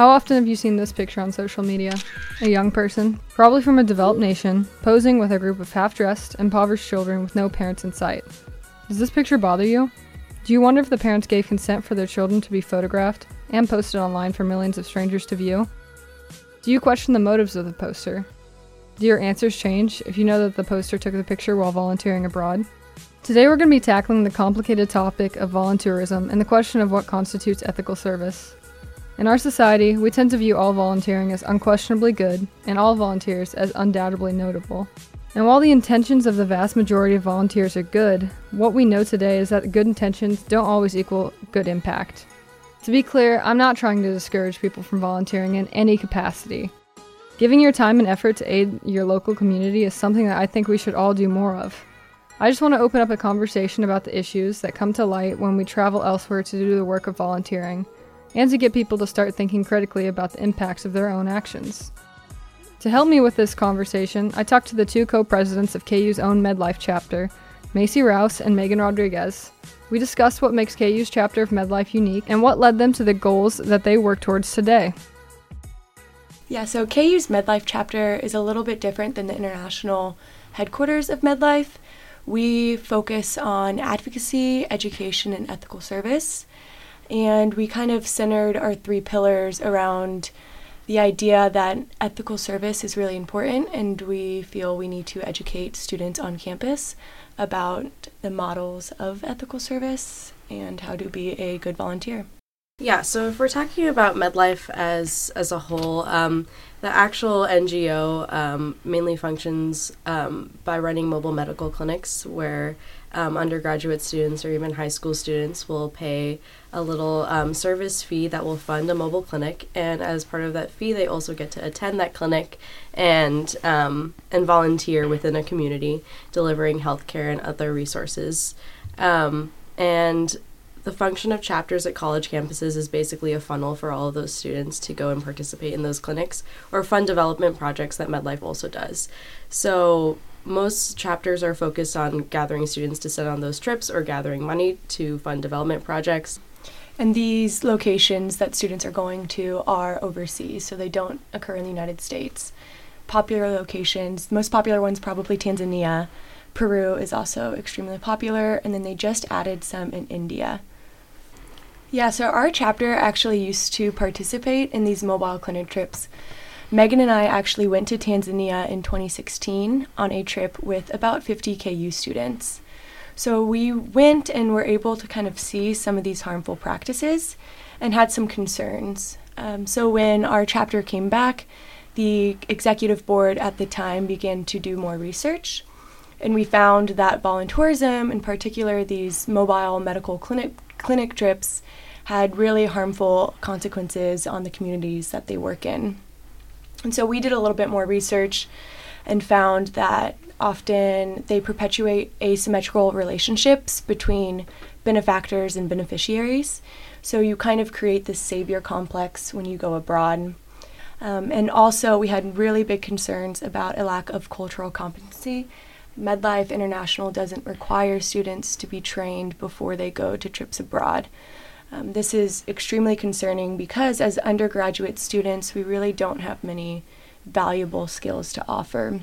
How often have you seen this picture on social media? A young person, probably from a developed nation, posing with a group of half dressed, impoverished children with no parents in sight. Does this picture bother you? Do you wonder if the parents gave consent for their children to be photographed and posted online for millions of strangers to view? Do you question the motives of the poster? Do your answers change if you know that the poster took the picture while volunteering abroad? Today we're going to be tackling the complicated topic of voluntourism and the question of what constitutes ethical service. In our society, we tend to view all volunteering as unquestionably good and all volunteers as undoubtedly notable. And while the intentions of the vast majority of volunteers are good, what we know today is that good intentions don't always equal good impact. To be clear, I'm not trying to discourage people from volunteering in any capacity. Giving your time and effort to aid your local community is something that I think we should all do more of. I just want to open up a conversation about the issues that come to light when we travel elsewhere to do the work of volunteering and to get people to start thinking critically about the impacts of their own actions. To help me with this conversation, I talked to the two co presidents of KU's own MedLife chapter, Macy Rouse and Megan Rodriguez. We discussed what makes KU's chapter of MedLife unique and what led them to the goals that they work towards today. Yeah, so KU's MedLife chapter is a little bit different than the international headquarters of MedLife. We focus on advocacy, education, and ethical service and we kind of centered our three pillars around the idea that ethical service is really important, and we feel we need to educate students on campus about the models of ethical service and how to be a good volunteer. Yeah, so if we're talking about MedLife as as a whole, um, the actual NGO um, mainly functions um, by running mobile medical clinics where um, undergraduate students or even high school students will pay a little um, service fee that will fund a mobile clinic, and as part of that fee, they also get to attend that clinic and um, and volunteer within a community, delivering healthcare and other resources. and the function of chapters at college campuses is basically a funnel for all of those students to go and participate in those clinics or fund development projects that MedLife also does. So most chapters are focused on gathering students to send on those trips or gathering money to fund development projects. And these locations that students are going to are overseas, so they don't occur in the United States. Popular locations, most popular ones probably Tanzania. Peru is also extremely popular, and then they just added some in India. Yeah, so our chapter actually used to participate in these mobile clinic trips. Megan and I actually went to Tanzania in 2016 on a trip with about 50 KU students. So we went and were able to kind of see some of these harmful practices and had some concerns. Um, so when our chapter came back, the executive board at the time began to do more research. And we found that voluntourism, in particular these mobile medical clinic, clinic trips, had really harmful consequences on the communities that they work in. And so we did a little bit more research and found that often they perpetuate asymmetrical relationships between benefactors and beneficiaries. So you kind of create this savior complex when you go abroad. Um, and also, we had really big concerns about a lack of cultural competency. MedLife International doesn't require students to be trained before they go to trips abroad. Um, this is extremely concerning because, as undergraduate students, we really don't have many valuable skills to offer.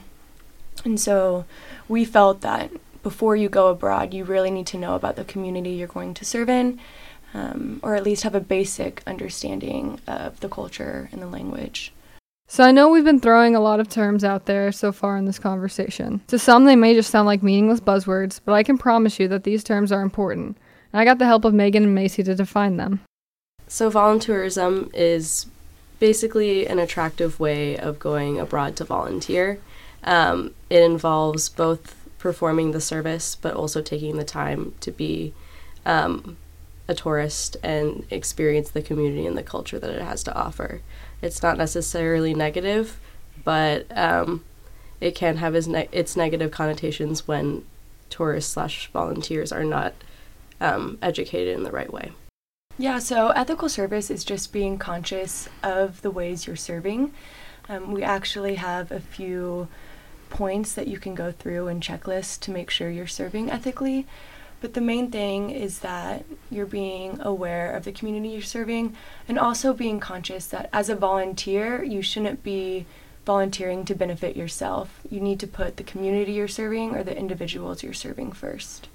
And so, we felt that before you go abroad, you really need to know about the community you're going to serve in, um, or at least have a basic understanding of the culture and the language. So, I know we've been throwing a lot of terms out there so far in this conversation. To some, they may just sound like meaningless buzzwords, but I can promise you that these terms are important and I got the help of Megan and Macy to define them. So, voluntourism is basically an attractive way of going abroad to volunteer. Um, it involves both performing the service but also taking the time to be um, a tourist and experience the community and the culture that it has to offer. It's not necessarily negative, but um, it can have its, ne- its negative connotations when tourists slash volunteers are not um, educated in the right way. Yeah, so ethical service is just being conscious of the ways you're serving. Um, we actually have a few points that you can go through and checklists to make sure you're serving ethically. But the main thing is that you're being aware of the community you're serving and also being conscious that as a volunteer, you shouldn't be volunteering to benefit yourself. You need to put the community you're serving or the individuals you're serving first.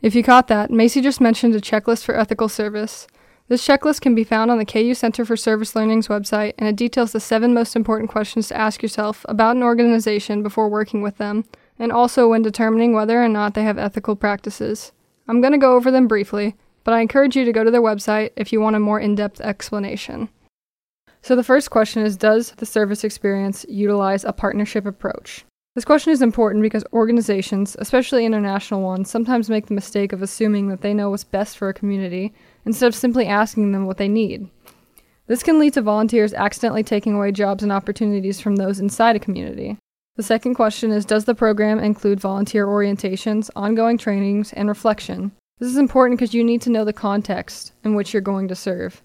If you caught that, Macy just mentioned a checklist for ethical service. This checklist can be found on the KU Center for Service Learning's website, and it details the seven most important questions to ask yourself about an organization before working with them, and also when determining whether or not they have ethical practices. I'm going to go over them briefly, but I encourage you to go to their website if you want a more in depth explanation. So, the first question is Does the service experience utilize a partnership approach? This question is important because organizations, especially international ones, sometimes make the mistake of assuming that they know what's best for a community instead of simply asking them what they need. This can lead to volunteers accidentally taking away jobs and opportunities from those inside a community. The second question is Does the program include volunteer orientations, ongoing trainings, and reflection? This is important because you need to know the context in which you're going to serve.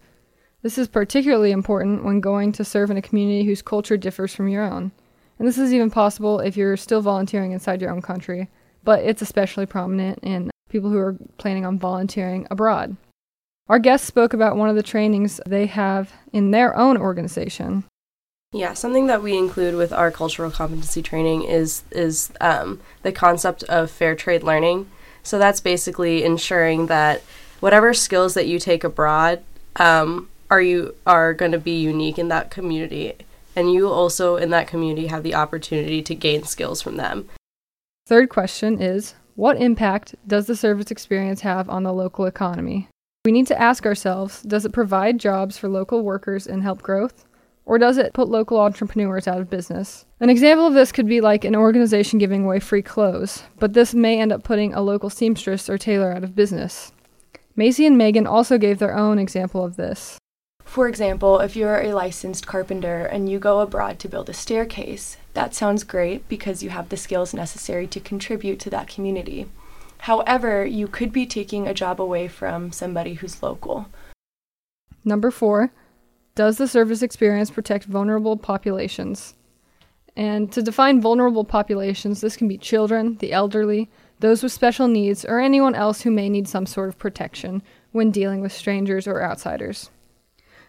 This is particularly important when going to serve in a community whose culture differs from your own. And this is even possible if you're still volunteering inside your own country, but it's especially prominent in people who are planning on volunteering abroad. Our guests spoke about one of the trainings they have in their own organization. Yeah, something that we include with our cultural competency training is is um, the concept of fair trade learning. So that's basically ensuring that whatever skills that you take abroad um, are you are going to be unique in that community and you also in that community have the opportunity to gain skills from them. Third question is What impact does the service experience have on the local economy? We need to ask ourselves Does it provide jobs for local workers and help growth? Or does it put local entrepreneurs out of business? An example of this could be like an organization giving away free clothes, but this may end up putting a local seamstress or tailor out of business. Macy and Megan also gave their own example of this. For example, if you're a licensed carpenter and you go abroad to build a staircase, that sounds great because you have the skills necessary to contribute to that community. However, you could be taking a job away from somebody who's local. Number four, does the service experience protect vulnerable populations? And to define vulnerable populations, this can be children, the elderly, those with special needs, or anyone else who may need some sort of protection when dealing with strangers or outsiders.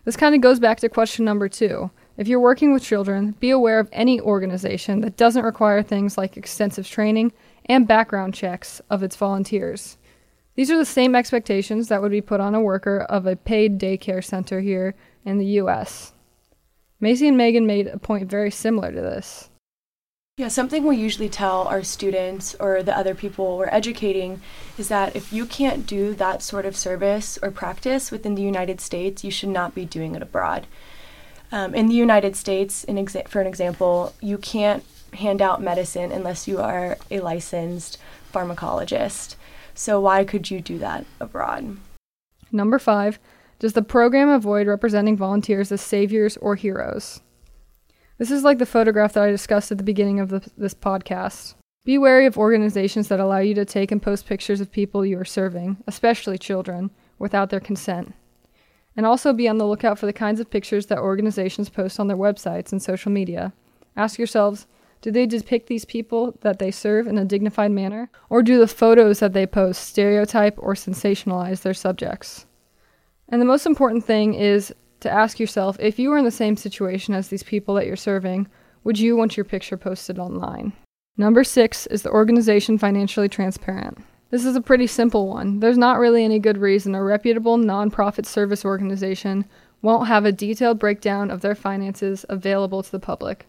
This kind of goes back to question number two. If you're working with children, be aware of any organization that doesn't require things like extensive training and background checks of its volunteers. These are the same expectations that would be put on a worker of a paid daycare center here in the US. Macy and Megan made a point very similar to this. Yeah, something we usually tell our students or the other people we're educating is that if you can't do that sort of service or practice within the United States, you should not be doing it abroad. Um, in the United States, in exa- for an example, you can't hand out medicine unless you are a licensed pharmacologist. So, why could you do that abroad? Number five, does the program avoid representing volunteers as saviors or heroes? This is like the photograph that I discussed at the beginning of the, this podcast. Be wary of organizations that allow you to take and post pictures of people you are serving, especially children, without their consent. And also be on the lookout for the kinds of pictures that organizations post on their websites and social media. Ask yourselves do they depict these people that they serve in a dignified manner? Or do the photos that they post stereotype or sensationalize their subjects? And the most important thing is to ask yourself if you were in the same situation as these people that you're serving, would you want your picture posted online? Number six is the organization financially transparent. This is a pretty simple one. There's not really any good reason a reputable nonprofit service organization won't have a detailed breakdown of their finances available to the public.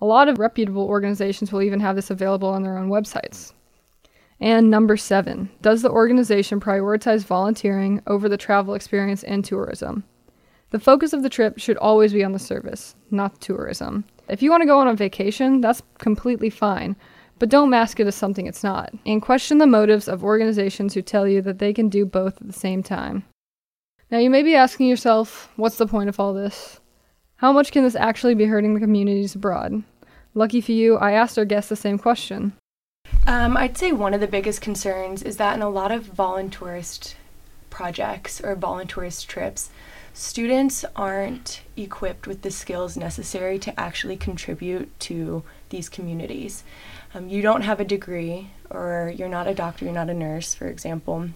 A lot of reputable organizations will even have this available on their own websites. And number seven, does the organization prioritize volunteering over the travel experience and tourism? The focus of the trip should always be on the service, not tourism. If you want to go on a vacation, that's completely fine, but don't mask it as something it's not. And question the motives of organizations who tell you that they can do both at the same time. Now, you may be asking yourself, what's the point of all this? How much can this actually be hurting the communities abroad? Lucky for you, I asked our guests the same question. Um, I'd say one of the biggest concerns is that in a lot of voluntourist projects or voluntourist trips, students aren't equipped with the skills necessary to actually contribute to these communities. Um, you don't have a degree, or you're not a doctor, you're not a nurse, for example.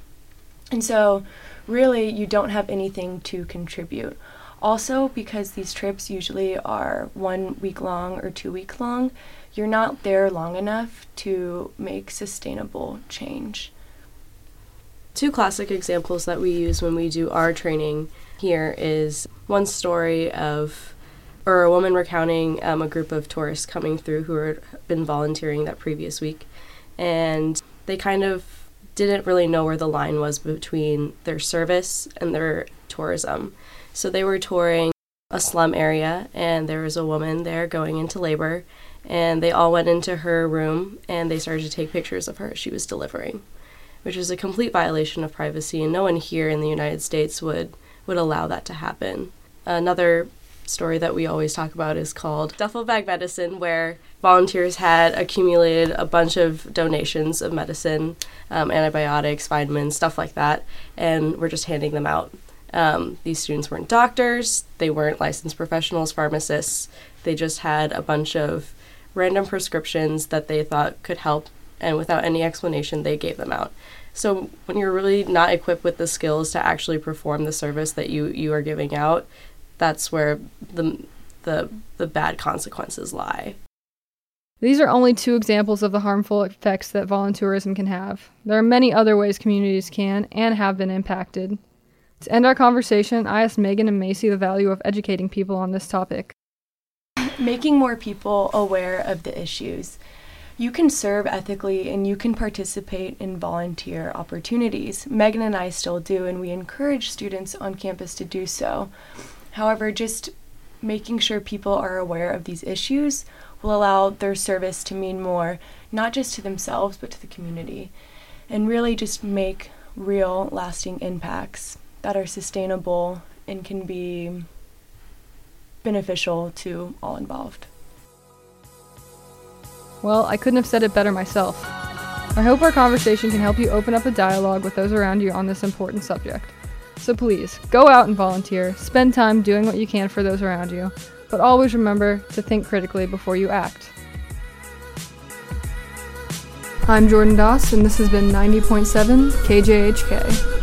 And so, really, you don't have anything to contribute. Also, because these trips usually are one week long or two week long, you're not there long enough to make sustainable change. Two classic examples that we use when we do our training here is one story of or a woman recounting um, a group of tourists coming through who had been volunteering that previous week and they kind of didn't really know where the line was between their service and their tourism so they were touring a slum area and there was a woman there going into labor and they all went into her room and they started to take pictures of her she was delivering which is a complete violation of privacy and no one here in the united states would would allow that to happen. Another story that we always talk about is called duffel bag medicine, where volunteers had accumulated a bunch of donations of medicine, um, antibiotics, vitamins, stuff like that, and we're just handing them out. Um, these students weren't doctors, they weren't licensed professionals, pharmacists. They just had a bunch of random prescriptions that they thought could help, and without any explanation, they gave them out. So when you're really not equipped with the skills to actually perform the service that you you are giving out, that's where the the the bad consequences lie. These are only two examples of the harmful effects that voluntourism can have. There are many other ways communities can and have been impacted. To end our conversation, I asked Megan and Macy the value of educating people on this topic. Making more people aware of the issues you can serve ethically and you can participate in volunteer opportunities. Megan and I still do, and we encourage students on campus to do so. However, just making sure people are aware of these issues will allow their service to mean more, not just to themselves, but to the community, and really just make real, lasting impacts that are sustainable and can be beneficial to all involved. Well, I couldn't have said it better myself. I hope our conversation can help you open up a dialogue with those around you on this important subject. So please, go out and volunteer, spend time doing what you can for those around you, but always remember to think critically before you act. I'm Jordan Doss, and this has been 90.7 KJHK.